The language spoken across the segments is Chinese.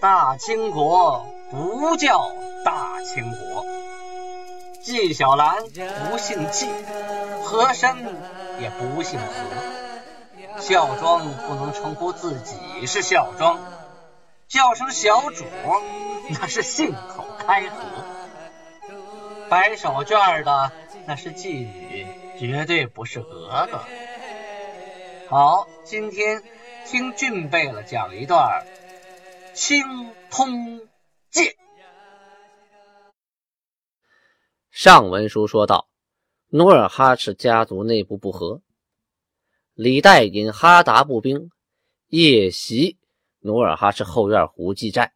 大清国不叫大清国。纪晓岚不姓纪，和珅也不姓和。孝庄不能称呼自己是孝庄，叫声小主那是信口开河。摆手绢的那是妓女，绝对不是格格。好，今天听俊贝勒讲一段《清通鉴》。上文书说到，努尔哈赤家族内部不和，李代引哈达步兵夜袭努尔哈赤后院胡济寨。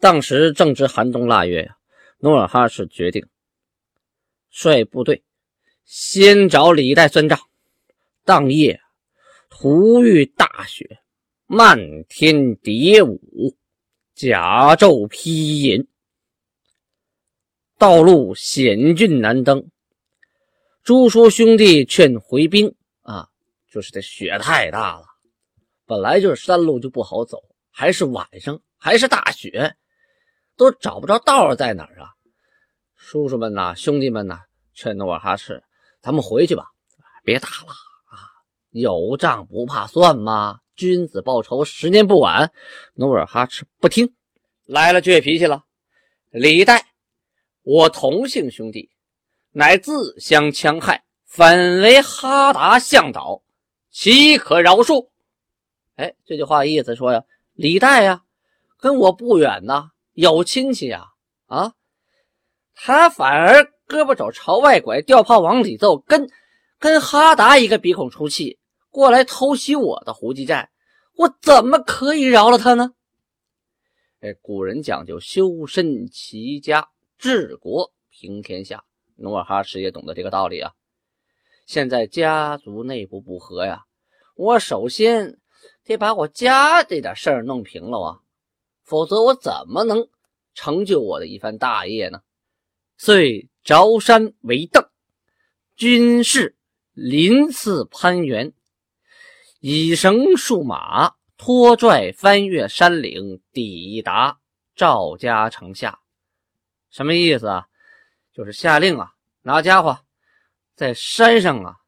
当时正值寒冬腊月呀，努尔哈赤决定率部队先找李代算账。当夜，突遇大雪，漫天蝶舞，甲胄披银。道路险峻难登，朱叔兄弟劝回兵啊，就是这雪太大了，本来就是山路就不好走，还是晚上，还是大雪，都找不着道在哪儿啊！叔叔们呐，兄弟们呐，劝努尔哈赤，咱们回去吧，别打了啊！有账不怕算吗？君子报仇，十年不晚。努尔哈赤不听，来了倔脾气了，李代。我同姓兄弟，乃自相戕害，反为哈达向导，岂可饶恕？哎，这句话意思说呀，李代呀，跟我不远呐，有亲戚呀，啊，他反而胳膊肘朝外拐，吊炮往里揍，跟跟哈达一个鼻孔出气，过来偷袭我的胡济寨，我怎么可以饶了他呢？哎，古人讲究修身齐家。治国平天下，努尔哈赤也懂得这个道理啊。现在家族内部不和呀，我首先得把我家这点事儿弄平了啊，否则我怎么能成就我的一番大业呢？遂着山为邓，军士临次攀援，以绳束马，拖拽翻越山岭，抵达赵家城下。什么意思啊？就是下令啊，拿家伙在山上啊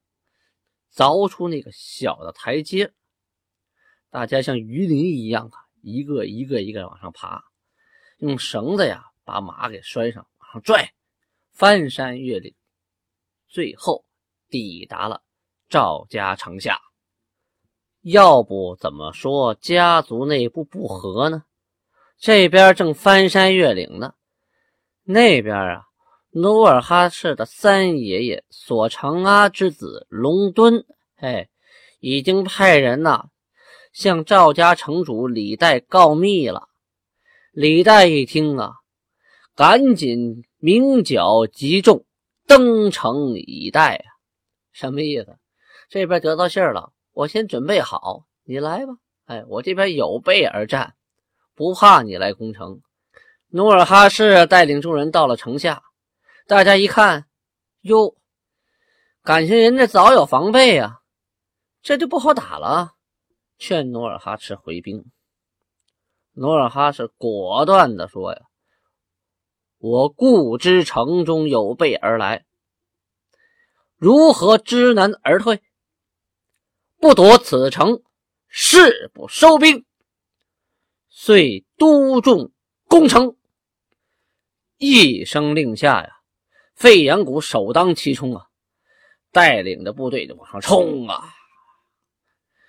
凿出那个小的台阶，大家像鱼鳞一样啊，一个一个一个往上爬，用绳子呀把马给拴上，往上拽，翻山越岭，最后抵达了赵家城下。要不怎么说家族内部不和呢？这边正翻山越岭呢。那边啊，努尔哈赤的三爷爷索长阿之子隆敦，哎，已经派人呐向赵家城主李代告密了。李代一听啊，赶紧鸣角集众，登城以待啊。什么意思？这边得到信了，我先准备好，你来吧。哎，我这边有备而战，不怕你来攻城。努尔哈赤带领众人到了城下，大家一看，哟，感情人家早有防备啊，这就不好打了。劝努尔哈赤回兵。努尔哈赤果断地说：“呀，我固知城中有备而来，如何知难而退？不夺此城，誓不收兵。”遂督众攻城。一声令下呀，费扬古首当其冲啊，带领着部队就往上冲啊！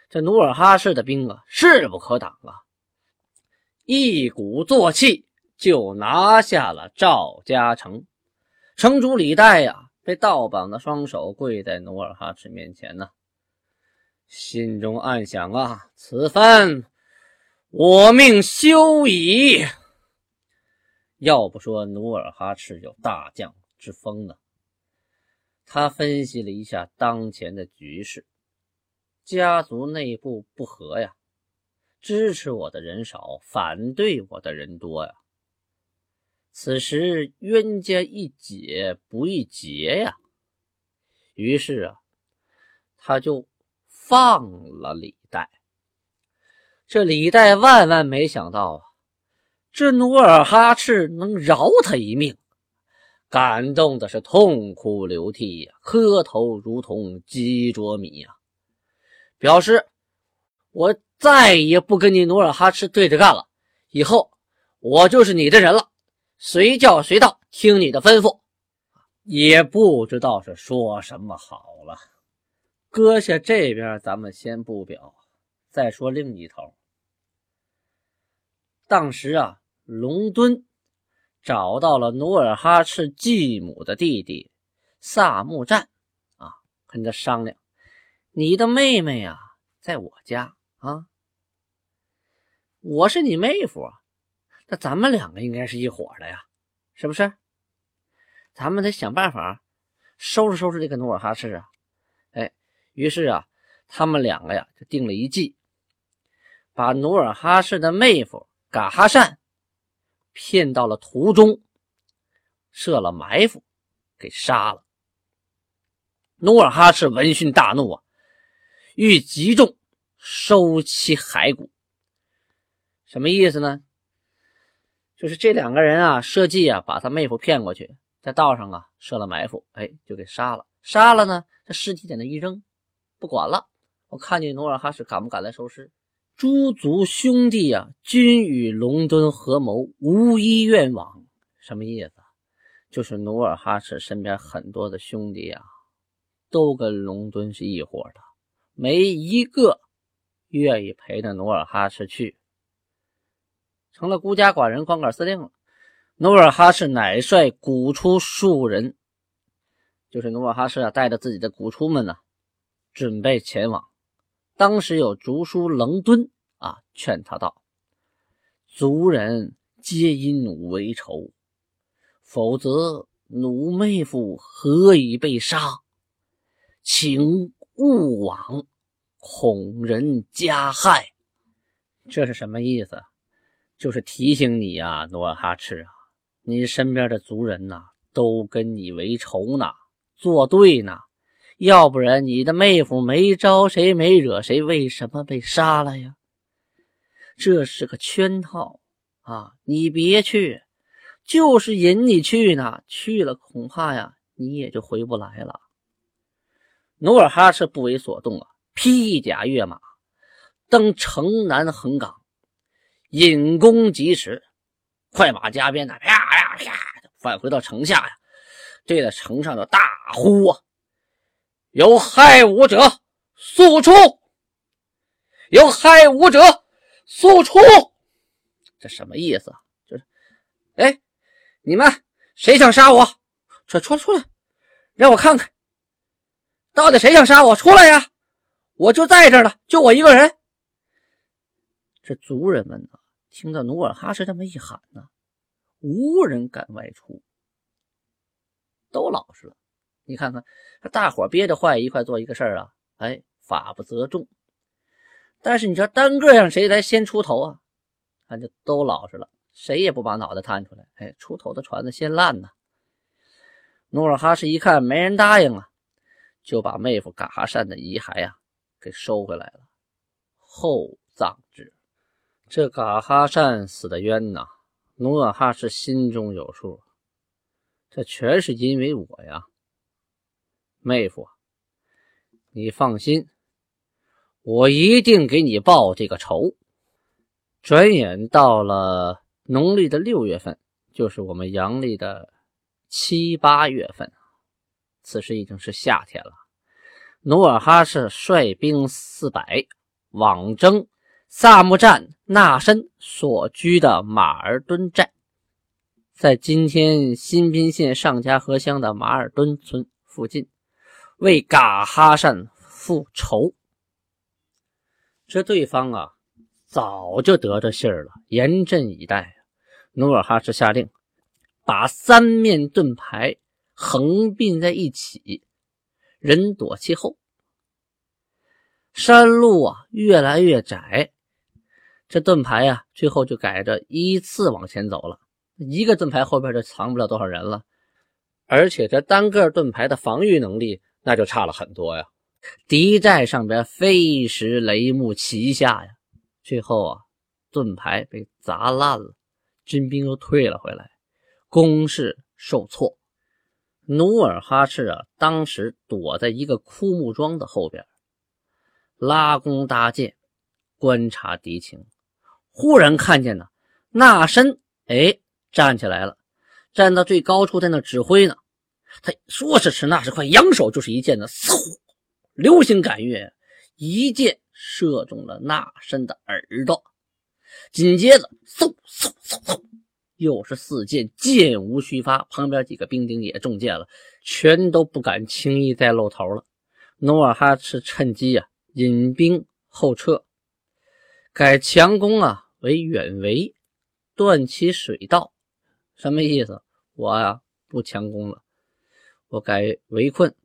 这努尔哈赤的兵啊，势不可挡啊，一鼓作气就拿下了赵家城。城主李代呀，被倒绑的双手跪在努尔哈赤面前呢，心中暗想啊，此番我命休矣。要不说努尔哈赤有大将之风呢？他分析了一下当前的局势，家族内部不和呀，支持我的人少，反对我的人多呀。此时冤家宜解不宜结呀，于是啊，他就放了李代。这李代万万没想到啊，这努尔哈赤能饶他一命，感动的是痛哭流涕呀，磕头如同鸡啄米呀，表示我再也不跟你努尔哈赤对着干了，以后我就是你的人了，随叫随到，听你的吩咐。也不知道是说什么好了。搁下这边，咱们先不表，再说另一头。当时啊，龙敦找到了努尔哈赤继母的弟弟萨木赞，啊，跟他商量：“你的妹妹呀，在我家啊，我是你妹夫啊，那咱们两个应该是一伙的呀，是不是？咱们得想办法收拾收拾这个努尔哈赤啊！”于是啊，他们两个呀就定了一计，把努尔哈赤的妹夫。噶哈善骗到了途中，设了埋伏，给杀了。努尔哈赤闻讯大怒啊，欲集众收其骸骨。什么意思呢？就是这两个人啊，设计啊，把他妹夫骗过去，在道上啊设了埋伏，哎，就给杀了。杀了呢，这尸体在那一扔，不管了。我看你努尔哈赤敢不敢来收尸？诸族兄弟啊，均与龙敦合谋，无一愿往。什么意思？就是努尔哈赤身边很多的兄弟啊，都跟龙敦是一伙的，没一个愿意陪着努尔哈赤去，成了孤家寡人、光杆司令了。努尔哈赤乃率古出数人，就是努尔哈赤啊，带着自己的古出们呢，准备前往。当时有族叔棱敦啊，劝他道：“族人皆因奴为仇，否则奴妹夫何以被杀？请勿往，恐人加害。”这是什么意思？就是提醒你呀，努尔哈赤啊，你身边的族人呐，都跟你为仇呢，作对呢。要不然你的妹夫没招谁没惹谁，为什么被杀了呀？这是个圈套啊！你别去，就是引你去呢。去了恐怕呀，你也就回不来了。努尔哈赤不为所动啊，披甲跃马，登城南横岗，引弓疾驰，快马加鞭的啪啪啪，返回到城下呀，对着城上的大呼啊！有害武者，速出！有害武者，速出！这什么意思啊？就是，哎，你们谁想杀我？出出出来，让我看看，到底谁想杀我？出来呀！我就在这儿了，就我一个人。这族人们呢，听到努尔哈赤这么一喊呢，无人敢外出，都老实了。你看看，这大伙憋着坏一块做一个事儿啊，哎，法不责众。但是你说单个让谁来先出头啊？那就都老实了，谁也不把脑袋探出来。哎，出头的船子先烂呐。努尔哈赤一看没人答应啊，就把妹夫噶哈善的遗骸啊给收回来了，厚葬之。这噶哈善死的冤呐，努尔哈赤心中有数，这全是因为我呀。妹夫，你放心，我一定给你报这个仇。转眼到了农历的六月份，就是我们阳历的七八月份，此时已经是夏天了。努尔哈赤率兵四百，往征萨木占纳申所居的马尔敦寨，在今天新宾县上家河乡的马尔敦村附近。为噶哈善复仇，这对方啊早就得着信儿了，严阵以待。努尔哈赤下令，把三面盾牌横并在一起，人躲其后。山路啊越来越窄，这盾牌啊最后就改着依次往前走了。一个盾牌后边就藏不了多少人了，而且这单个盾牌的防御能力。那就差了很多呀！敌寨上边飞石雷木齐下呀，最后啊，盾牌被砸烂了，军兵又退了回来，攻势受挫。努尔哈赤啊，当时躲在一个枯木桩的后边，拉弓搭箭，观察敌情。忽然看见呢，那身哎站起来了，站到最高处，在那指挥呢。他说时迟，那时快，扬手就是一箭呢，嗖，流星赶月，一箭射中了那身的耳朵。紧接着，嗖嗖嗖嗖。又是四箭，箭无虚发，旁边几个兵丁也中箭了，全都不敢轻易再露头了。努尔哈赤趁机啊，引兵后撤，改强攻啊为远围，断其水道。什么意思？我呀不强攻了，我改围困，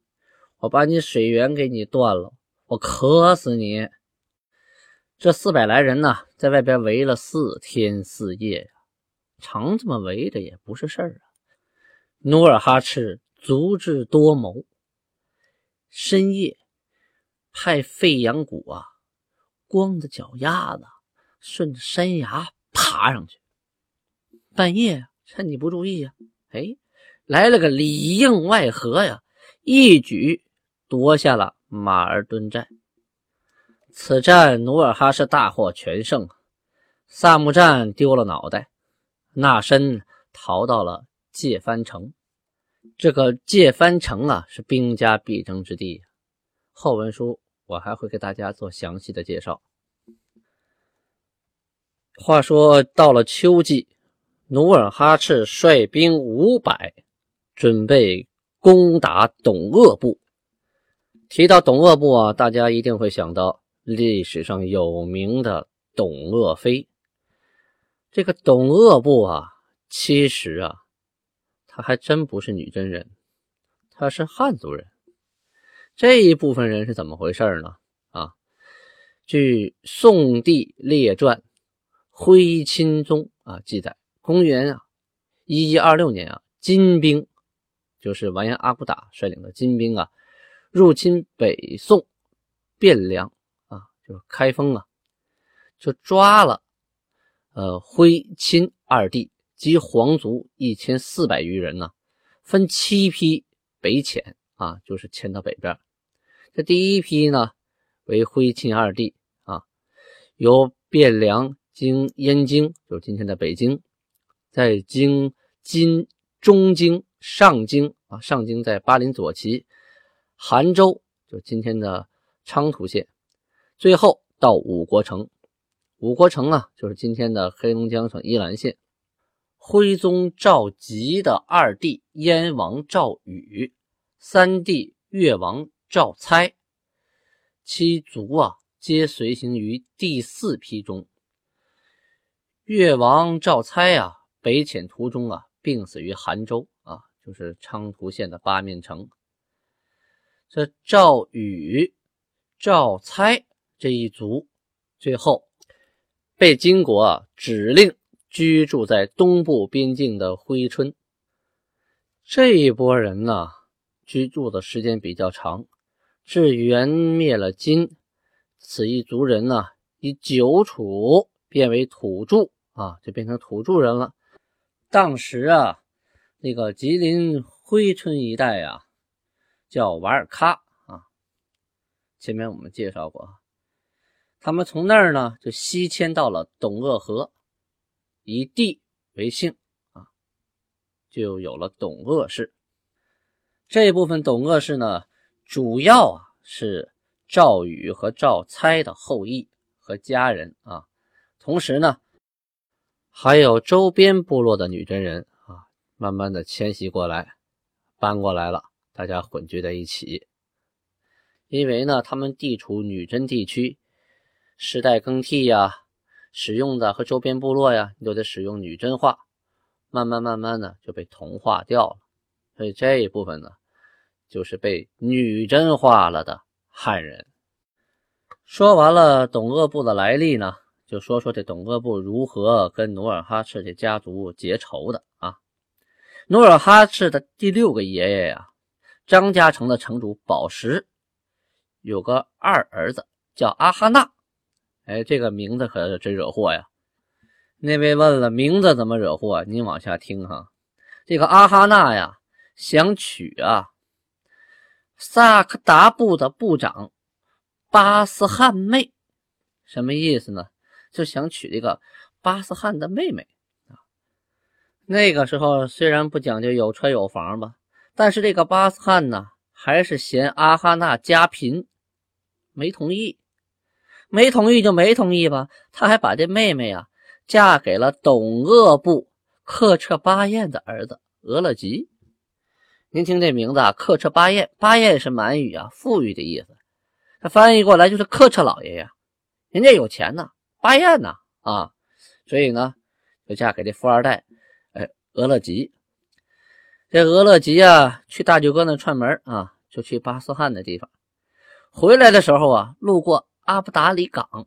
我把你水源给你断了，我渴死你！这四百来人呢，在外边围了四天四夜呀。常这么围着也不是事儿啊！努尔哈赤足智多谋，深夜派费扬古啊，光着脚丫子顺着山崖爬上去。半夜趁你不注意呀，哎，来了个里应外合呀，一举夺下了马尔墩寨。此战努尔哈赤大获全胜，萨木战丢了脑袋。纳申逃到了界藩城，这个界藩城啊是兵家必争之地。后文书我还会给大家做详细的介绍。话说到了秋季，努尔哈赤率兵五百，准备攻打董鄂部。提到董鄂部啊，大家一定会想到历史上有名的董鄂妃。这个董鄂部啊，其实啊，他还真不是女真人，他是汉族人。这一部分人是怎么回事呢？啊，据《宋帝列传·徽钦宗》啊记载，公元啊一一二六年啊，金兵就是完颜阿骨打率领的金兵啊，入侵北宋汴梁啊，就是开封啊，就抓了。呃，徽钦二帝及皇族一千四百余人呢，分七批北迁啊，就是迁到北边。这第一批呢，为徽钦二帝啊，由汴梁经燕京，就是今天的北京，再经今中京、上京啊，上京在巴林左旗，韩州就今天的昌图县，最后到五国城。五国城啊，就是今天的黑龙江省依兰县。徽宗赵佶的二弟燕王赵禹，三弟越王赵猜，其族啊，皆随行于第四批中。越王赵猜啊，北迁途中啊，病死于韩州，就是昌图县的八面城。这赵宇、赵猜这一族，最后。被金国指令居住在东部边境的珲春，这一波人呢，居住的时间比较长。至元灭了金，此一族人呢，以久处变为土著啊，就变成土著人了。当时啊，那个吉林珲春一带啊，叫瓦尔喀啊，前面我们介绍过。他们从那儿呢，就西迁到了董鄂河，以地为姓啊，就有了董鄂氏。这部分董鄂氏呢，主要啊是赵宇和赵猜的后裔和家人啊，同时呢，还有周边部落的女真人，慢慢的迁徙过来，搬过来了，大家混居在一起。因为呢，他们地处女真地区。时代更替呀，使用的和周边部落呀，都得使用女真话，慢慢慢慢的就被同化掉了。所以这一部分呢，就是被女真化了的汉人。说完了董鄂部的来历呢，就说说这董鄂部如何跟努尔哈赤这家族结仇的啊。努尔哈赤的第六个爷爷呀，张家城的城主宝石，有个二儿子叫阿哈纳。哎，这个名字可真惹祸呀！那位问了，名字怎么惹祸？您往下听哈。这个阿哈纳呀，想娶啊萨克达部的部长巴斯汉妹，什么意思呢？就想娶这个巴斯汉的妹妹。那个时候虽然不讲究有车有房吧，但是这个巴斯汉呢，还是嫌阿哈纳家贫，没同意。没同意就没同意吧，他还把这妹妹啊嫁给了董鄂部克彻巴彦的儿子额勒吉。您听这名字啊，克彻巴彦，巴彦是满语啊，富裕的意思。他翻译过来就是克彻老爷呀，人家有钱呐，巴彦呐啊，所以呢就嫁给这富二代，俄，勒吉。这额勒吉啊，去大舅哥那串门啊，就去巴斯汉的地方。回来的时候啊，路过。阿布达里港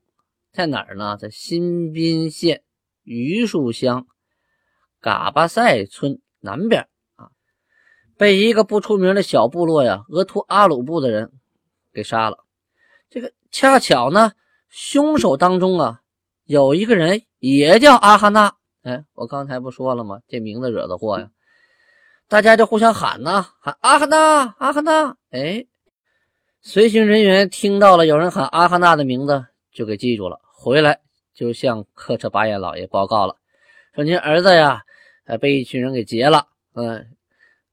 在哪儿呢？在新宾县榆树乡嘎巴塞村南边啊，被一个不出名的小部落呀，额图阿鲁部的人给杀了。这个恰巧呢，凶手当中啊，有一个人也叫阿哈纳。哎，我刚才不说了吗？这名字惹的祸呀！大家就互相喊呐，喊阿哈纳，阿哈纳。哎。随行人员听到了有人喊阿哈纳的名字，就给记住了。回来就向克彻巴彦老爷报告了，说您儿子呀，被一群人给劫了，嗯，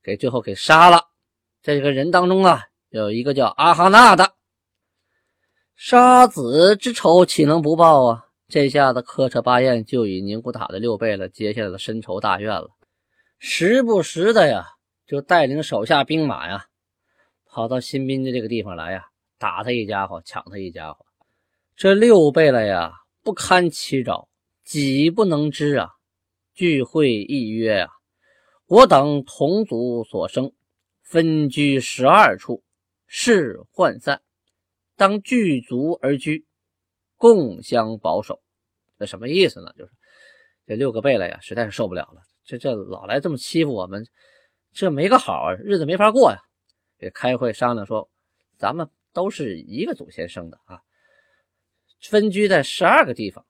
给最后给杀了。这个人当中啊，有一个叫阿哈纳的，杀子之仇岂能不报啊？这下子克彻巴彦就以宁古塔的六倍了，结下了深仇大怨了，时不时的呀，就带领手下兵马呀。跑到新宾的这个地方来呀，打他一家伙，抢他一家伙。这六贝勒呀，不堪其扰，己不能支啊。聚会议约啊，我等同族所生，分居十二处，事涣散，当聚族而居，共相保守。什么意思呢？就是这六个贝勒呀，实在是受不了了，这这老来这么欺负我们，这没个好日子没法过呀。给开会商量说，咱们都是一个祖先生的啊，分居在十二个地方，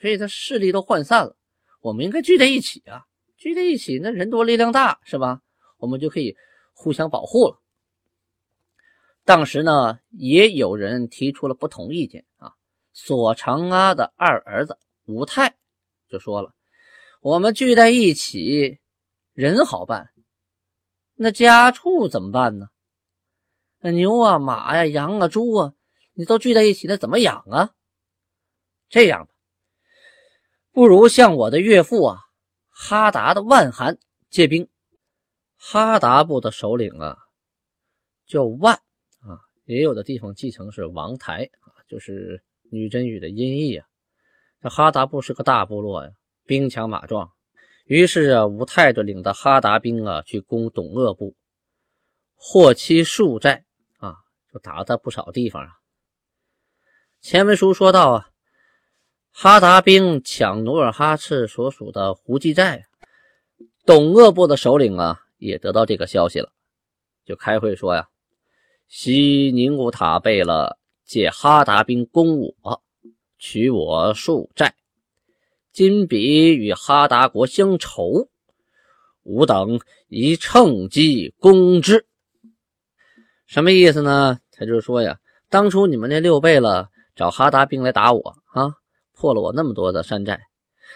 所以他势力都涣散了。我们应该聚在一起啊，聚在一起，那人多力量大，是吧？我们就可以互相保护了。当时呢，也有人提出了不同意见。索长阿的二儿子武泰就说了：“我们聚在一起，人好办，那家畜怎么办呢？”那牛啊、马呀、羊啊、猪啊，你都聚在一起，那怎么养啊？这样吧，不如向我的岳父啊哈达的万寒借兵。哈达部的首领啊叫万啊，也有的地方继承是王台啊，就是女真语的音译啊。这哈达部是个大部落呀，兵强马壮。于是啊，吴泰就领着哈达兵啊去攻董鄂部，获其数寨啊。就打了他不少地方啊。前文书说到啊，哈达兵抢努尔哈赤所属的胡济寨，董鄂部的首领啊也得到这个消息了，就开会说呀：西宁古塔贝勒借哈达兵攻我，取我数寨，今彼与哈达国相仇，吾等宜趁机攻之。什么意思呢？他就说呀，当初你们那六贝勒找哈达兵来打我啊，破了我那么多的山寨。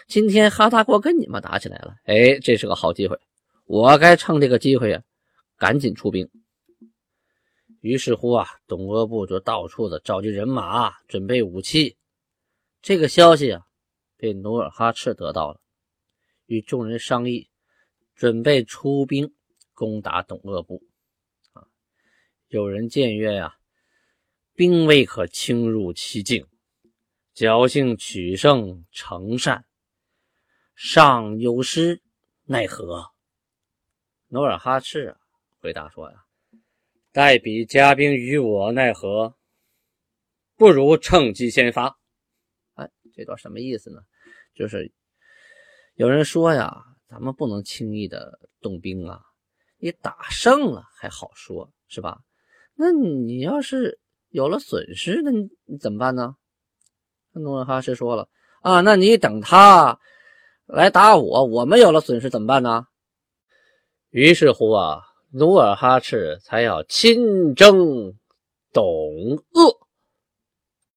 今天哈达国跟你们打起来了，哎，这是个好机会，我该趁这个机会呀，赶紧出兵。于是乎啊，董鄂部就到处的召集人马，准备武器。这个消息啊，被努尔哈赤得到了，与众人商议，准备出兵攻打董鄂部。有人僭越呀，兵未可轻入其境，侥幸取胜成善，尚有失，奈何？努尔哈赤啊，回答说呀：“待比加兵于我，奈何不如趁机先发。哎，这段什么意思呢？就是有人说呀，咱们不能轻易的动兵啊，你打胜了还好说是吧？那你要是有了损失，那你怎么办呢？努尔哈赤说了啊，那你等他来打我，我们有了损失怎么办呢？于是乎啊。努尔哈赤才要亲征董鄂。